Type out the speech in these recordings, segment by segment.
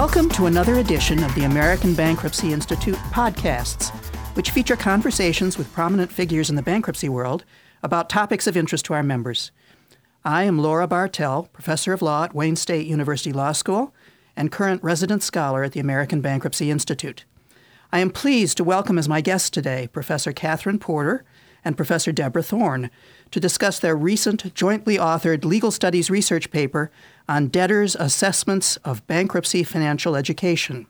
Welcome to another edition of the American Bankruptcy Institute podcasts, which feature conversations with prominent figures in the bankruptcy world about topics of interest to our members. I am Laura Bartell, professor of law at Wayne State University Law School and current resident scholar at the American Bankruptcy Institute. I am pleased to welcome as my guests today Professor Katherine Porter and Professor Deborah Thorne to discuss their recent jointly authored legal studies research paper on debtors' assessments of bankruptcy financial education.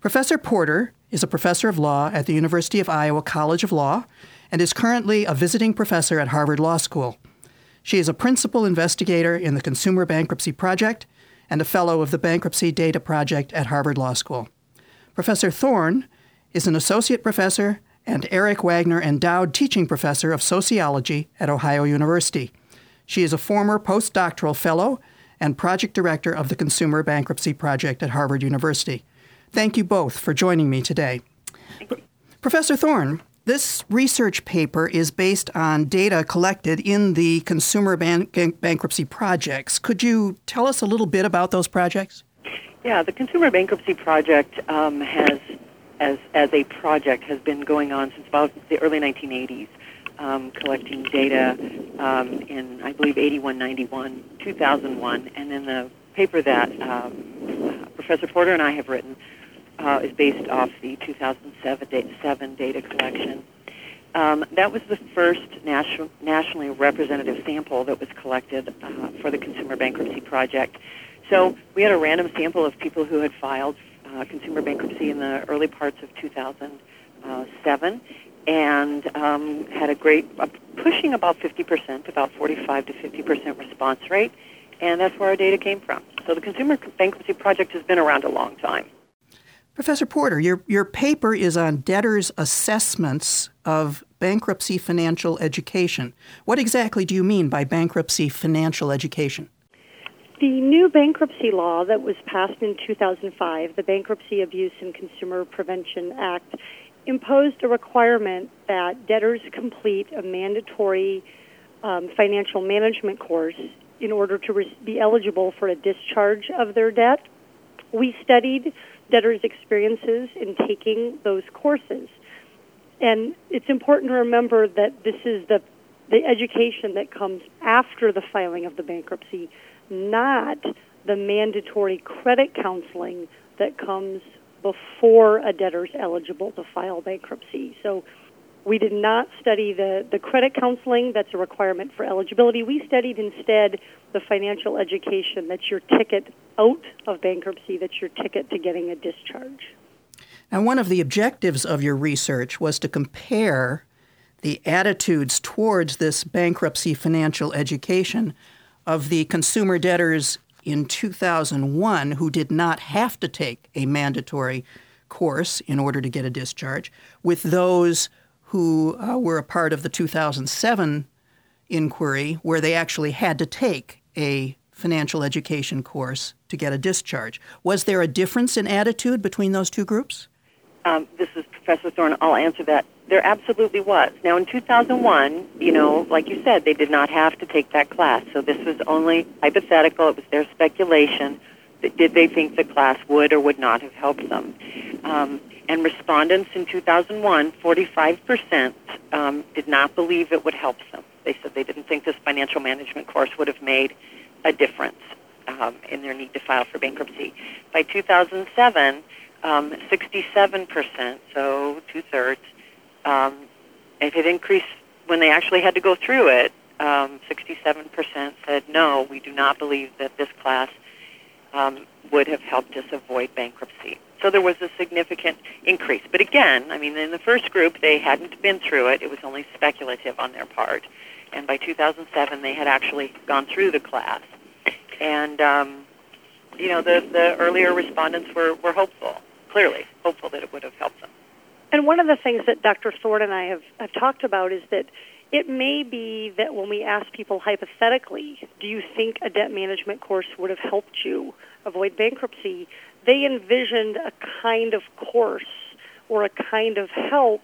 Professor Porter is a professor of law at the University of Iowa College of Law and is currently a visiting professor at Harvard Law School. She is a principal investigator in the Consumer Bankruptcy Project and a fellow of the Bankruptcy Data Project at Harvard Law School. Professor Thorne is an associate professor and Eric Wagner Endowed Teaching Professor of Sociology at Ohio University. She is a former postdoctoral fellow and project director of the Consumer Bankruptcy Project at Harvard University. Thank you both for joining me today. Professor Thorne, this research paper is based on data collected in the Consumer ban- Bankruptcy Projects. Could you tell us a little bit about those projects? Yeah, the Consumer Bankruptcy Project um, has as as a project has been going on since about the early 1980s, um, collecting data um, in I believe 81, 91, 2001, and then the paper that um, uh, Professor Porter and I have written uh, is based off the 2007 data collection. Um, that was the first national, nationally representative sample that was collected uh, for the Consumer Bankruptcy Project. So we had a random sample of people who had filed uh, consumer bankruptcy in the early parts of 2007 and um, had a great, uh, pushing about 50%, about 45 to 50% response rate, and that's where our data came from. So the Consumer Bankruptcy Project has been around a long time. Professor Porter, your, your paper is on debtors' assessments of bankruptcy financial education. What exactly do you mean by bankruptcy financial education? The new bankruptcy law that was passed in 2005, the Bankruptcy Abuse and Consumer Prevention Act, imposed a requirement that debtors complete a mandatory um, financial management course in order to re- be eligible for a discharge of their debt. We studied debtors' experiences in taking those courses. And it's important to remember that this is the, the education that comes after the filing of the bankruptcy not the mandatory credit counseling that comes before a debtor is eligible to file bankruptcy. So we did not study the, the credit counseling that's a requirement for eligibility. We studied instead the financial education that's your ticket out of bankruptcy, that's your ticket to getting a discharge. Now, one of the objectives of your research was to compare the attitudes towards this bankruptcy financial education of the consumer debtors in 2001 who did not have to take a mandatory course in order to get a discharge, with those who uh, were a part of the 2007 inquiry where they actually had to take a financial education course to get a discharge. Was there a difference in attitude between those two groups? Um, this is Professor Thorne. I'll answer that. There absolutely was. Now, in 2001, you know, like you said, they did not have to take that class. So this was only hypothetical. It was their speculation. Did they think the class would or would not have helped them? Um, and respondents in 2001, 45% um, did not believe it would help them. They said they didn't think this financial management course would have made a difference um, in their need to file for bankruptcy. By 2007, um, 67%, so two thirds. Um, it increased when they actually had to go through it. Um, 67% said, no, we do not believe that this class um, would have helped us avoid bankruptcy. So there was a significant increase. But again, I mean, in the first group, they hadn't been through it. It was only speculative on their part. And by 2007, they had actually gone through the class. And, um, you know, the, the earlier respondents were, were hopeful clearly hopeful that it would have helped them. And one of the things that Dr. Thorne and I have, have talked about is that it may be that when we ask people hypothetically, do you think a debt management course would have helped you avoid bankruptcy? They envisioned a kind of course or a kind of help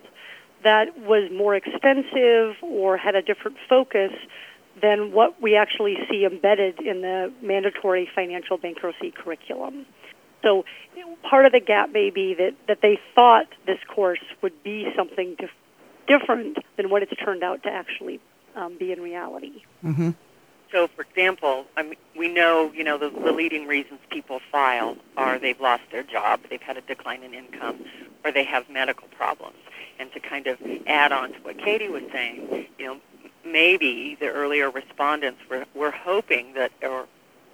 that was more expensive or had a different focus than what we actually see embedded in the mandatory financial bankruptcy curriculum. So part of the gap may be that, that they thought this course would be something dif- different than what it's turned out to actually um, be in reality. Mm-hmm. So, for example, I mean, we know, you know, the, the leading reasons people file are they've lost their job, they've had a decline in income, or they have medical problems. And to kind of add on to what Katie was saying, you know, maybe the earlier respondents were, were hoping that or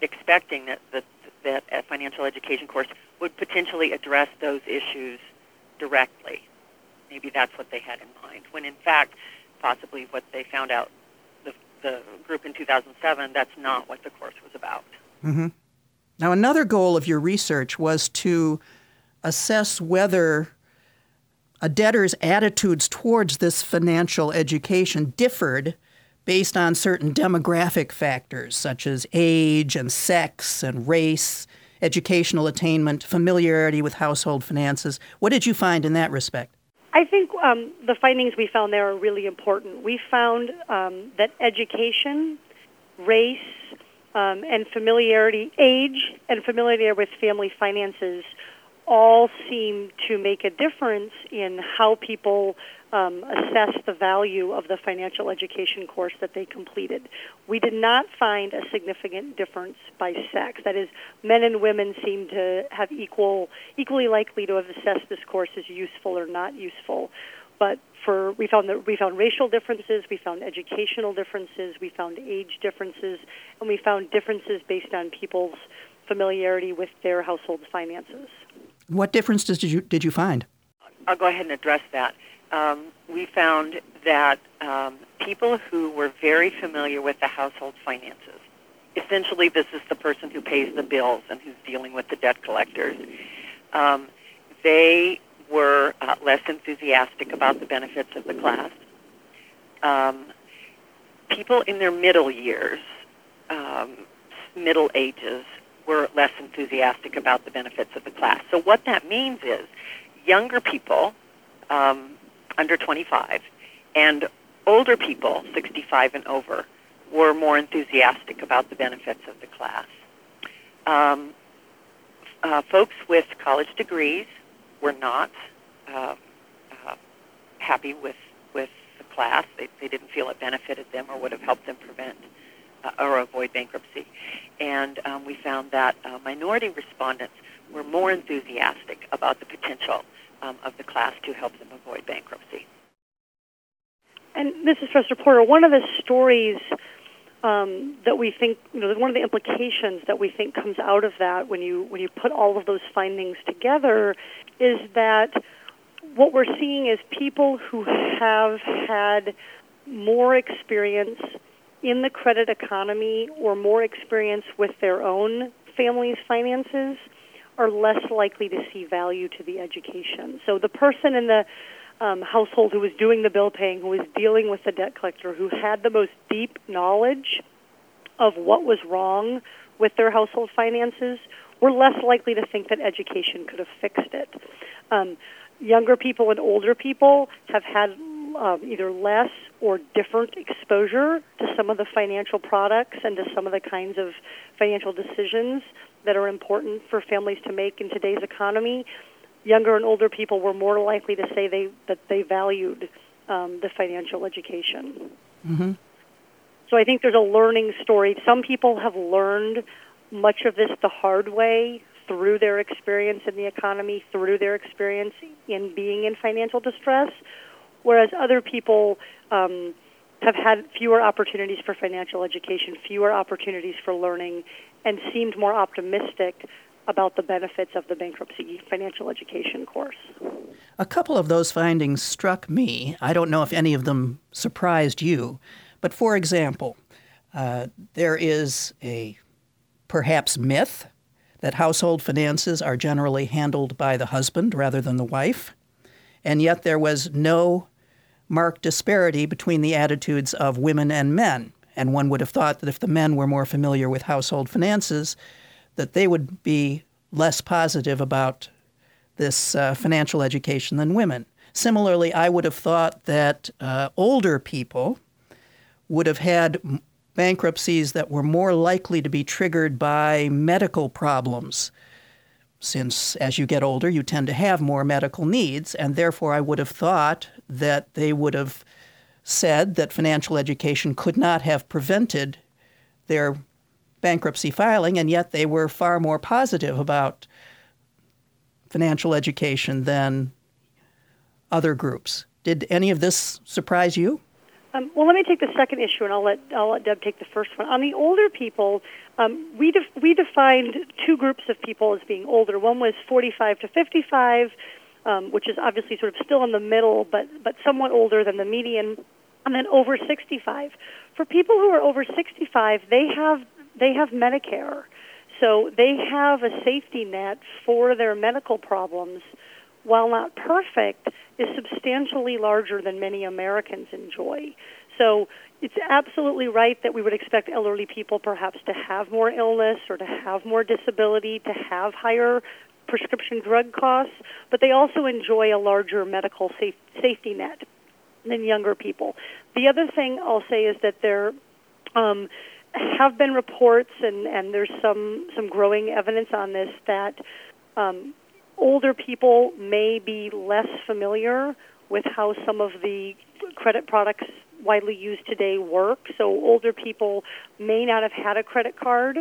expecting that, that that a financial education course would potentially address those issues directly. Maybe that's what they had in mind. When in fact, possibly what they found out, the, the group in 2007, that's not what the course was about. Mm-hmm. Now, another goal of your research was to assess whether a debtor's attitudes towards this financial education differed based on certain demographic factors such as age and sex and race, educational attainment, familiarity with household finances. What did you find in that respect? I think um, the findings we found there are really important. We found um, that education, race, um, and familiarity, age, and familiarity with family finances all seem to make a difference in how people um, assess the value of the financial education course that they completed. We did not find a significant difference by sex. That is, men and women seem to have equal, equally likely to have assessed this course as useful or not useful. But for we found that we found racial differences, we found educational differences, we found age differences, and we found differences based on people's familiarity with their household finances. What differences did you did you find? I'll go ahead and address that um, we found that um, people who were very familiar with the household finances, essentially this is the person who pays the bills and who's dealing with the debt collectors, um, they were uh, less enthusiastic about the benefits of the class. Um, people in their middle years, um, middle ages, were less enthusiastic about the benefits of the class. So what that means is younger people um, under 25, and older people, 65 and over, were more enthusiastic about the benefits of the class. Um, uh, folks with college degrees were not uh, uh, happy with with the class. They, they didn't feel it benefited them or would have helped them prevent uh, or avoid bankruptcy. And um, we found that uh, minority respondents were more enthusiastic about the potential um, of the class to help them avoid bankruptcy. And this is Professor Porter. One of the stories um, that we think, you know, one of the implications that we think comes out of that when you when you put all of those findings together is that what we're seeing is people who have had more experience in the credit economy or more experience with their own family's finances are less likely to see value to the education. So the person in the um, household who was doing the bill paying, who was dealing with the debt collector, who had the most deep knowledge of what was wrong with their household finances, were less likely to think that education could have fixed it. Um, younger people and older people have had um, either less or different exposure to some of the financial products and to some of the kinds of financial decisions that are important for families to make in today's economy, younger and older people were more likely to say they that they valued um, the financial education. Mm-hmm. So I think there's a learning story. Some people have learned much of this the hard way through their experience in the economy, through their experience in being in financial distress, whereas other people um, have had fewer opportunities for financial education, fewer opportunities for learning, and seemed more optimistic about the benefits of the bankruptcy financial education course. A couple of those findings struck me. I don't know if any of them surprised you, but for example, uh, there is a perhaps myth that household finances are generally handled by the husband rather than the wife, and yet there was no marked disparity between the attitudes of women and men. And one would have thought that if the men were more familiar with household finances, that they would be less positive about this uh, financial education than women. Similarly, I would have thought that uh, older people would have had bankruptcies that were more likely to be triggered by medical problems, since as you get older, you tend to have more medical needs, and therefore I would have thought that they would have said that financial education could not have prevented their bankruptcy filing, and yet they were far more positive about financial education than other groups. Did any of this surprise you? Um, well, let me take the second issue, and I'll let I'll let Deb take the first one. On the older people, um, we def- we defined two groups of people as being older. One was 45 to 55, um, which is obviously sort of still in the middle, but but somewhat older than the median, and then over 65. For people who are over 65, they have they have Medicare, so they have a safety net for their medical problems. While not perfect, is substantially larger than many Americans enjoy. So it's absolutely right that we would expect elderly people perhaps to have more illness or to have more disability, to have higher prescription drug costs, but they also enjoy a larger medical safe, safety net than younger people. The other thing I'll say is that there um, have been reports, and, and there's some, some growing evidence on this, that um, older people may be less familiar with how some of the credit products widely used today work. So older people may not have had a credit card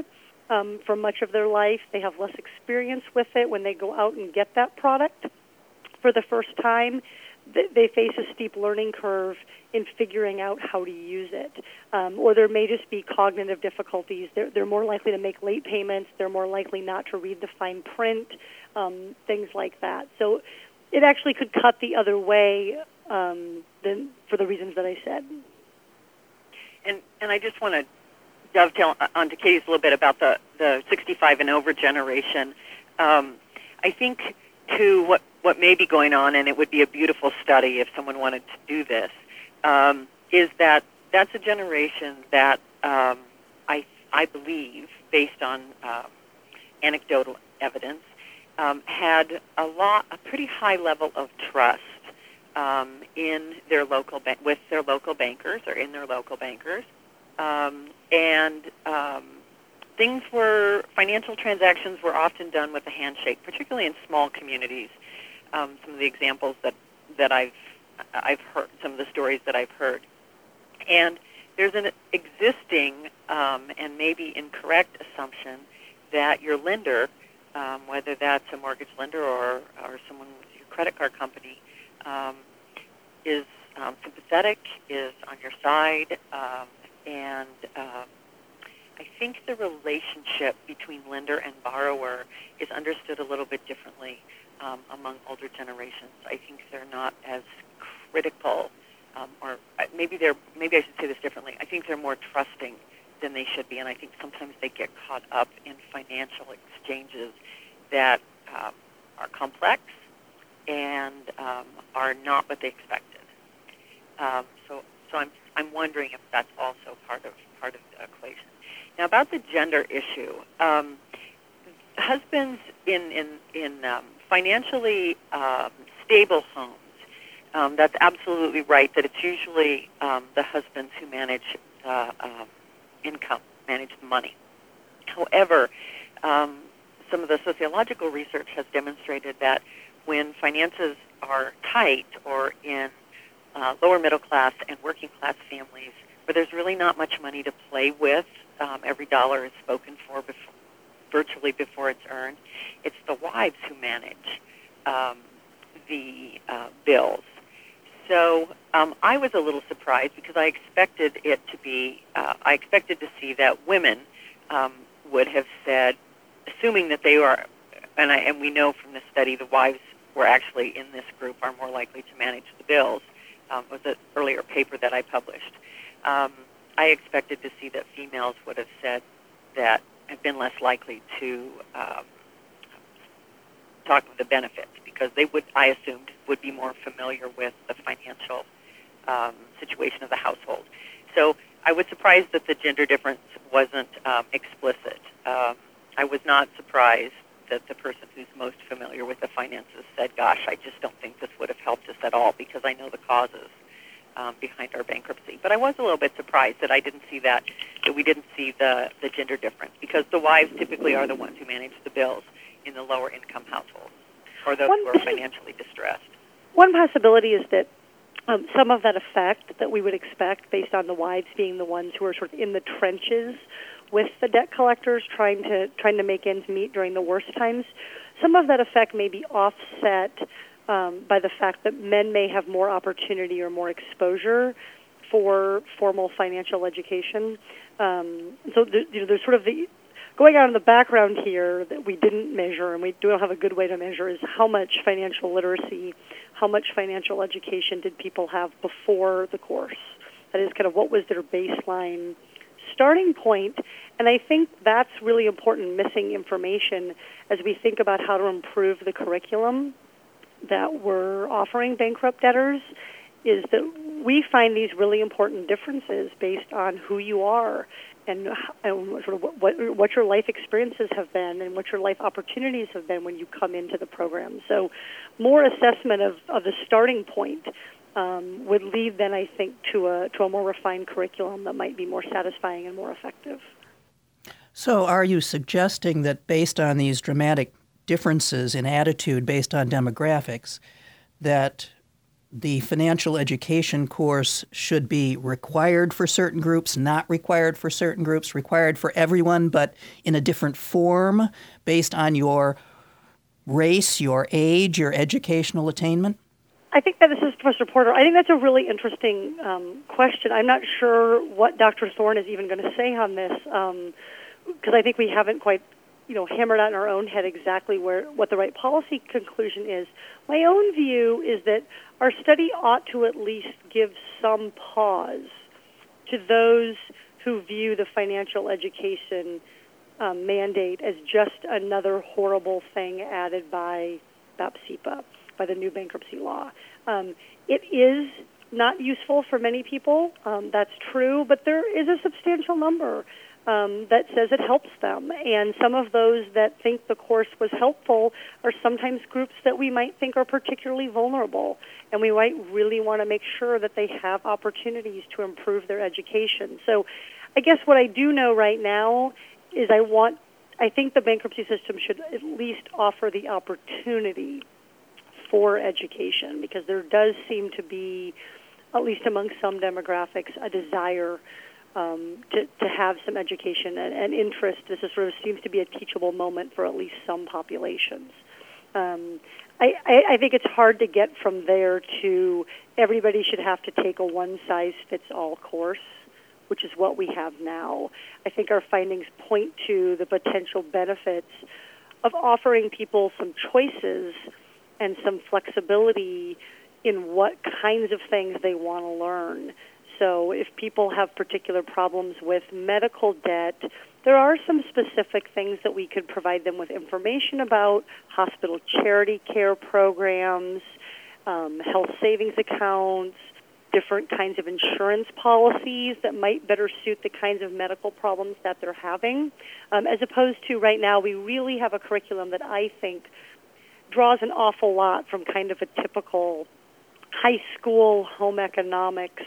um, for much of their life. They have less experience with it when they go out and get that product for the first time. They face a steep learning curve in figuring out how to use it. Um, or there may just be cognitive difficulties. They're, they're more likely to make late payments. They're more likely not to read the fine print, um, things like that. So it actually could cut the other way um, than for the reasons that I said. And and I just want to dovetail onto Katie's a little bit about the the 65 and over generation. Um, I think to what what may be going on, and it would be a beautiful study if someone wanted to do this, um, is that that's a generation that um, I I believe, based on um, anecdotal evidence, um, had a lot, a pretty high level of trust um, in their local ba- with their local bankers or in their local bankers, um, and um, things were financial transactions were often done with a handshake, particularly in small communities. Um, some of the examples that that I've I've heard, some of the stories that I've heard, and there's an existing um, and maybe incorrect assumption that your lender um, whether that's a mortgage lender or, or someone with your credit card company, um, is um, sympathetic, is on your side, um, and um, I think the relationship between lender and borrower is understood a little bit differently um, among older generations. I think they're not as critical, um, or uh, maybe they're maybe I should say this differently. I think they're more trusting than they should be, and I think sometimes they get caught up in financial exchanges that um, are complex and um, are not what they expected. Um, so, so I'm I'm wondering if that's also part of part of the equation. Now, about the gender issue, um, husbands in in in um, financially um, stable homes. Um, that's absolutely right. That it's usually um, the husbands who manage uh, um, income, manage the money. However, um, some of the sociological research has demonstrated that when finances are tight or in uh, lower middle class and working class families where there's really not much money to play with, um, every dollar is spoken for before, virtually before it's earned. It's the wives who manage um, the uh, bills. So um, I was a little surprised because I expected it to be, uh, I expected to see that women um, would have said, assuming that they are, and, I, and we know from the study the wives were actually in this group are more likely to manage the bills. Um, was an earlier paper that I published. Um, I expected to see that females would have said that have been less likely to um, talk of the benefits because they would, I assumed, would be more familiar with the financial um, situation of the household. So I was surprised that the gender difference wasn't um, explicit. Um, I was not surprised that the person who's most familiar with the finances said, "Gosh, I just don't think this would have helped us at all because I know the causes um, behind our bankruptcy." But I was a little bit surprised that I didn't see that that we didn't see the the gender difference because the wives typically are the ones who manage the bills, in the lower income households or those one, who are financially distressed. One possibility is that um, some of that effect that we would expect based on the wives being the ones who are sort of in the trenches with the debt collectors trying to trying to make ends meet during the worst times some of that effect may be offset um, by the fact that men may have more opportunity or more exposure for formal financial education. Um, so you know, there's sort of the going on in the background here that we didn't measure and we don't have a good way to measure is how much financial literacy, how much financial education did people have before the course. That is kind of what was their baseline starting point, and I think that's really important missing information as we think about how to improve the curriculum that we're offering bankrupt debtors is that we find these really important differences based on who you are and, and sort of what, what your life experiences have been and what your life opportunities have been when you come into the program. So more assessment of, of the starting point um, would lead then, I think, to a, to a more refined curriculum that might be more satisfying and more effective. So, are you suggesting that based on these dramatic differences in attitude based on demographics, that the financial education course should be required for certain groups, not required for certain groups, required for everyone, but in a different form based on your race, your age, your educational attainment? I think that this is Professor Porter. I think that's a really interesting um, question. I'm not sure what Dr. Thorne is even going to say on this because I think we haven't quite, you know, hammered out in our own head exactly where what the right policy conclusion is. My own view is that our study ought to at least give some pause to those who view the financial education um, mandate as just another horrible thing added by BAPCPA by the new bankruptcy law. Um, it is not useful for many people. Um, that's true, but there is a substantial number um, that says it helps them. And some of those that think the course was helpful are sometimes groups that we might think are particularly vulnerable. And we might really want to make sure that they have opportunities to improve their education. So I guess what I do know right now is I want, I think the bankruptcy system should at least offer the opportunity for education because there does seem to be, at least among some demographics, a desire um, to, to have some education and, and interest. This is sort of seems to be a teachable moment for at least some populations. Um, I, I, I think it's hard to get from there to everybody should have to take a one size fits all course, which is what we have now. I think our findings point to the potential benefits of offering people some choices and some flexibility in what kinds of things they want to learn. So, if people have particular problems with medical debt, there are some specific things that we could provide them with information about hospital charity care programs, um, health savings accounts, different kinds of insurance policies that might better suit the kinds of medical problems that they're having. Um, as opposed to right now, we really have a curriculum that I think draws an awful lot from kind of a typical high school home economics.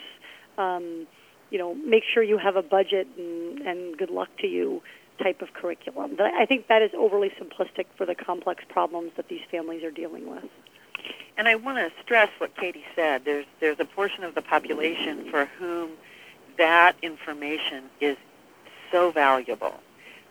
Um, you know, make sure you have a budget and, and good luck to you type of curriculum. I think that is overly simplistic for the complex problems that these families are dealing with. And I want to stress what Katie said. There's there's a portion of the population for whom that information is so valuable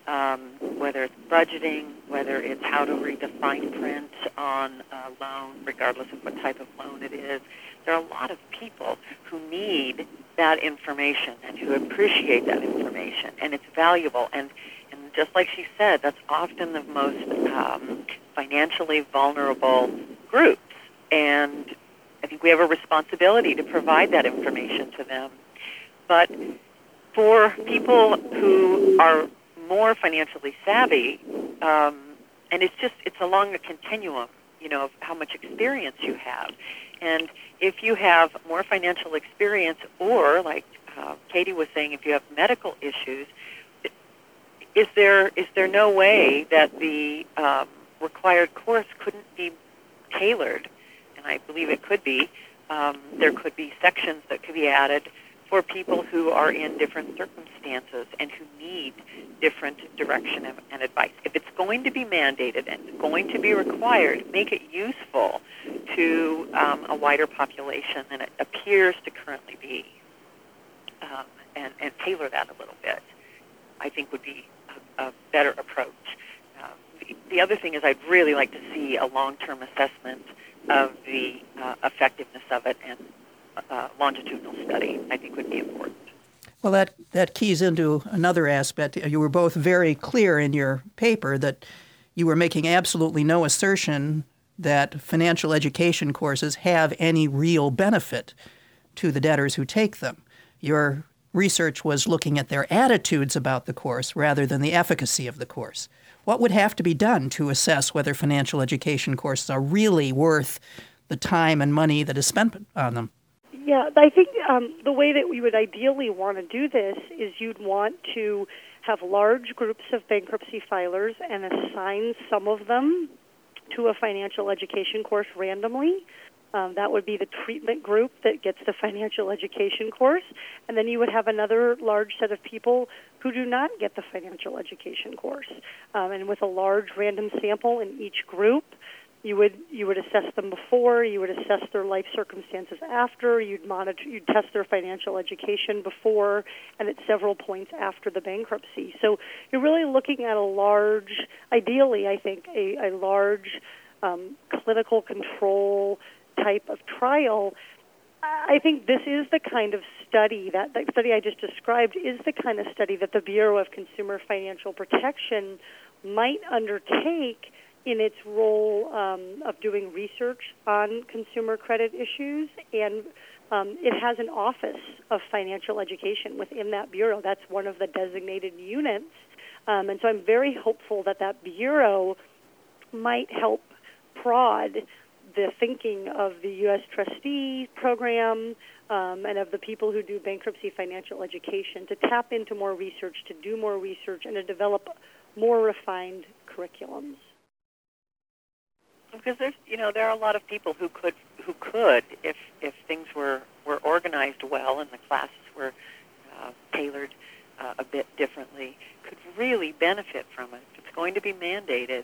um, whether it's budgeting, whether it's how to read the fine print on a loan, regardless of what type of loan it is. There are a lot of people who need that information and who appreciate that information, and it's valuable. And, and just like she said, that's often the most um, financially vulnerable groups. And I think we have a responsibility to provide that information to them. But for people who are more financially savvy, um, and it's just it's along a continuum, you know, of how much experience you have. And if you have more financial experience, or like uh, Katie was saying, if you have medical issues, is there is there no way that the um, required course couldn't be tailored? And I believe it could be. Um, there could be sections that could be added for people who are in different circumstances and who need different direction and, advice. If it's going to be mandated and going to be required, make it useful to um, a wider population than it appears to currently be, um, and, and tailor that a little bit. I think would be a, a better approach. The, the other thing is I'd really like to see a long-term assessment of the uh, effectiveness of it and uh, longitudinal study, I think would be important. Well, that, that keys into another aspect. You were both very clear in your paper that you were making absolutely no assertion that financial education courses have any real benefit to the debtors who take them. Your research was looking at their attitudes about the course rather than the efficacy of the course. What would have to be done to assess whether financial education courses are really worth the time and money that is spent on them? Yeah, I think um, the way that we would ideally want to do this is you'd want to have large groups of bankruptcy filers and assign some of them to a financial education course randomly. Um, that would be the treatment group that gets the financial education course. And then you would have another large set of people who do not get the financial education course. Um, and with a large random sample in each group, you would you would assess them before, you would assess their life circumstances after, you'd monitor, you'd test their financial education before, and at several points after the bankruptcy. So you're really looking at a large, ideally, I think, a, a large um, clinical control type of trial. I think this is the kind of study that the study I just described is the kind of study that the Bureau of Consumer Financial Protection might undertake in its role um, of doing research on consumer credit issues, and um, it has an office of financial education within that bureau. That's one of the designated units, um, and so I'm very hopeful that that bureau might help prod the thinking of the U.S. trustee program um, and of the people who do bankruptcy financial education to tap into more research, to do more research, and to develop more refined curriculums because there's you know there are a lot of people who could who could if if things were were organized well and the classes were uh, tailored uh, a bit differently could really benefit from it. If it's going to be mandated,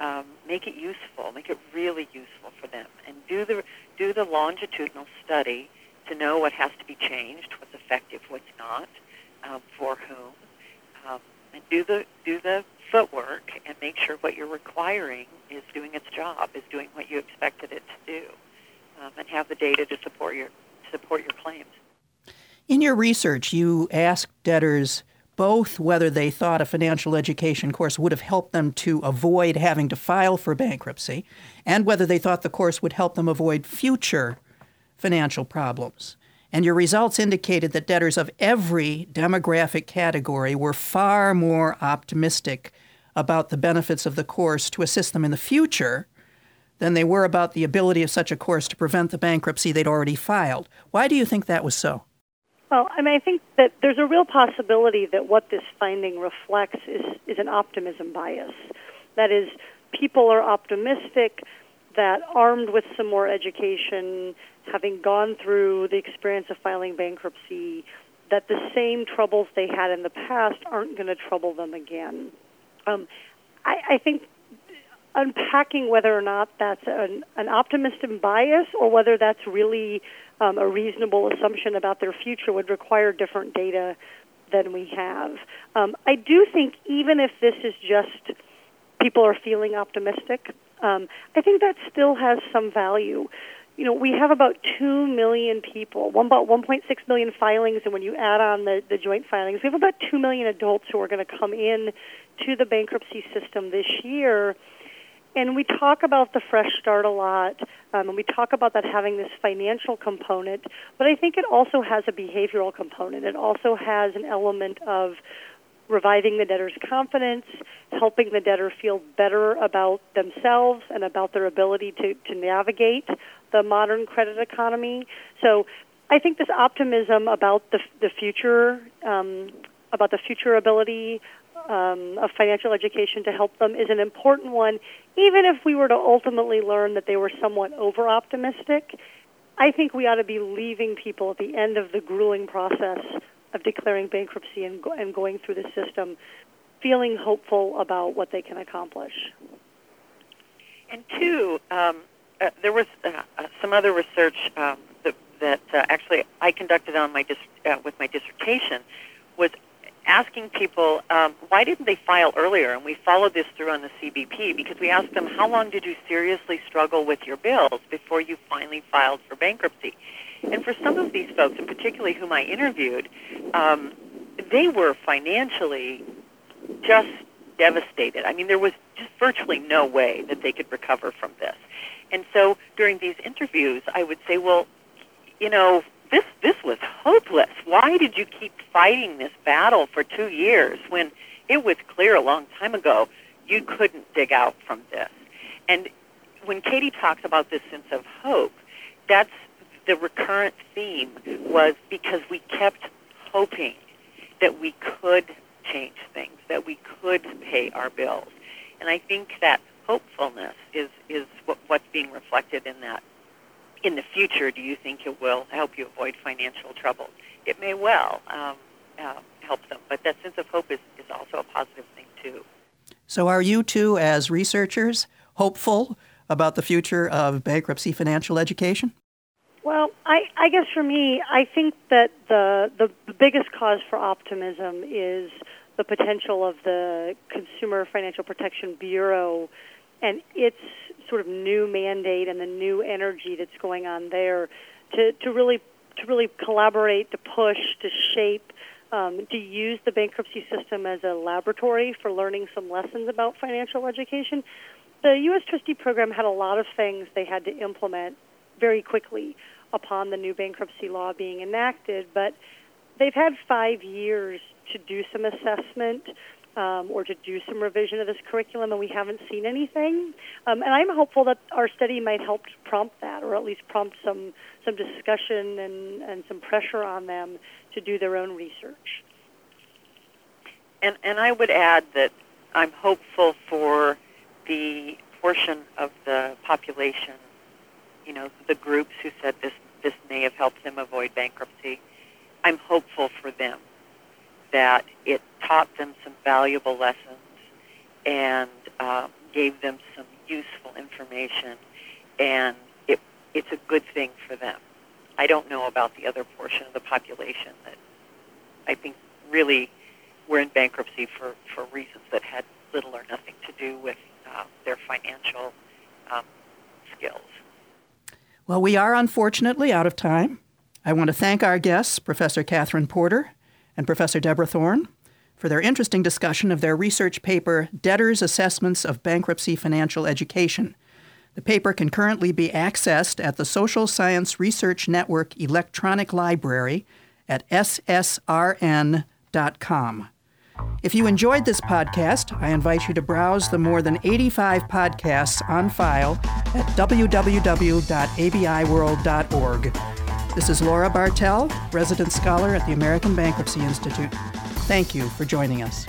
um, make it useful, make it really useful for them, and do the do the longitudinal study to know what has to be changed, what's effective, what's not, um, for whom, um, and do the do the footwork and make sure what you're requiring is doing its job, is doing what you expected it to do, um, and have the data to support your support your claims. In your research, you asked debtors both whether they thought a financial education course would have helped them to avoid having to file for bankruptcy, and whether they thought the course would help them avoid future financial problems. And your results indicated that debtors of every demographic category were far more optimistic about the benefits of the course to assist them in the future than they were about the ability of such a course to prevent the bankruptcy they'd already filed. Why do you think that was so? Well, I mean, I think that there's a real possibility that what this finding reflects is, is an optimism bias. That is, people are optimistic that armed with some more education, having gone through the experience of filing bankruptcy, that the same troubles they had in the past aren't going to trouble them again. Um, I, I think unpacking whether or not that's an, an optimistic bias or whether that's really um, a reasonable assumption about their future would require different data than we have. Um, I do think even if this is just people are feeling optimistic, um, I think that still has some value. You know, we have about 2 million people, one, about 1.6 million filings, and when you add on the, the joint filings, we have about 2 million adults who are going to come in to the bankruptcy system this year. And we talk about the fresh start a lot, um, and we talk about that having this financial component, but I think it also has a behavioral component. It also has an element of reviving the debtor's confidence, helping the debtor feel better about themselves and about their ability to, to navigate the modern credit economy. So I think this optimism about the, the future, um, about the future ability um, of financial education to help them is an important one, even if we were to ultimately learn that they were somewhat over optimistic. I think we ought to be leaving people at the end of the grueling process of declaring bankruptcy and, go- and going through the system feeling hopeful about what they can accomplish. And two, um, uh, there was uh, uh, some other research um, that, that uh, actually I conducted on my dis- uh, with my dissertation was asking people um, why didn't they file earlier, and we followed this through on the CBP because we asked them how long did you seriously struggle with your bills before you finally filed for bankruptcy. And for some of these folks, and particularly whom I interviewed, um, they were financially just devastated. I mean, there was just virtually no way that they could recover from this. And so during these interviews, I would say, well, you know, this this was hopeless. Why did you keep fighting this battle for two years when it was clear a long time ago you couldn't dig out from this? And when Katie talks about this sense of hope, that's the recurrent theme was because we kept hoping that we could change things, that we could pay our bills. And I think that hopefulness is, is what, what's being reflected in that. In the future, do you think it will help you avoid financial trouble? It may well um, uh, help them, but that sense of hope is, is also a positive thing, too. So, are you two, as researchers, hopeful about the future of bankruptcy financial education? Well, I, I guess for me, I think that the, the, biggest cause for optimism is the potential of the Consumer Financial Protection Bureau and its sort of new mandate and the new energy that's going on there to, to really to really collaborate, to push, to shape, um, to use the bankruptcy system as a laboratory for learning some lessons about financial education. The U.S. Trustee Program had a lot of things they had to implement very quickly upon the new bankruptcy law being enacted, but they've had five years to do some assessment um, or to do some revision of this curriculum, and we haven't seen anything. Um, and I'm hopeful that our study might help prompt that, or at least prompt some some discussion and, and some pressure on them to do their own research. And and I would add that I'm hopeful for the portion of the population you know, the groups who said this this may have helped them avoid bankruptcy. I'm hopeful for them that it taught them some valuable lessons and um, gave them some useful information, and it it's a good thing for them. I don't know about the other portion of the population that I think really were in bankruptcy for, for reasons that had little or nothing to do with uh, their financial um, skills. Well, we are unfortunately out of time. I want to thank our guests, Professor Katherine Porter and Professor Deborah Thorne, for their interesting discussion of their research paper, Debtors' Assessments of Bankruptcy Financial Education. The paper can currently be accessed at the Social Science Research Network Electronic Library at ssrn.com. If you enjoyed this podcast, I invite you to browse the more than 85 podcasts on file at www.abiworld.org. This is Laura Bartell, resident scholar at the American Bankruptcy Institute. Thank you for joining us.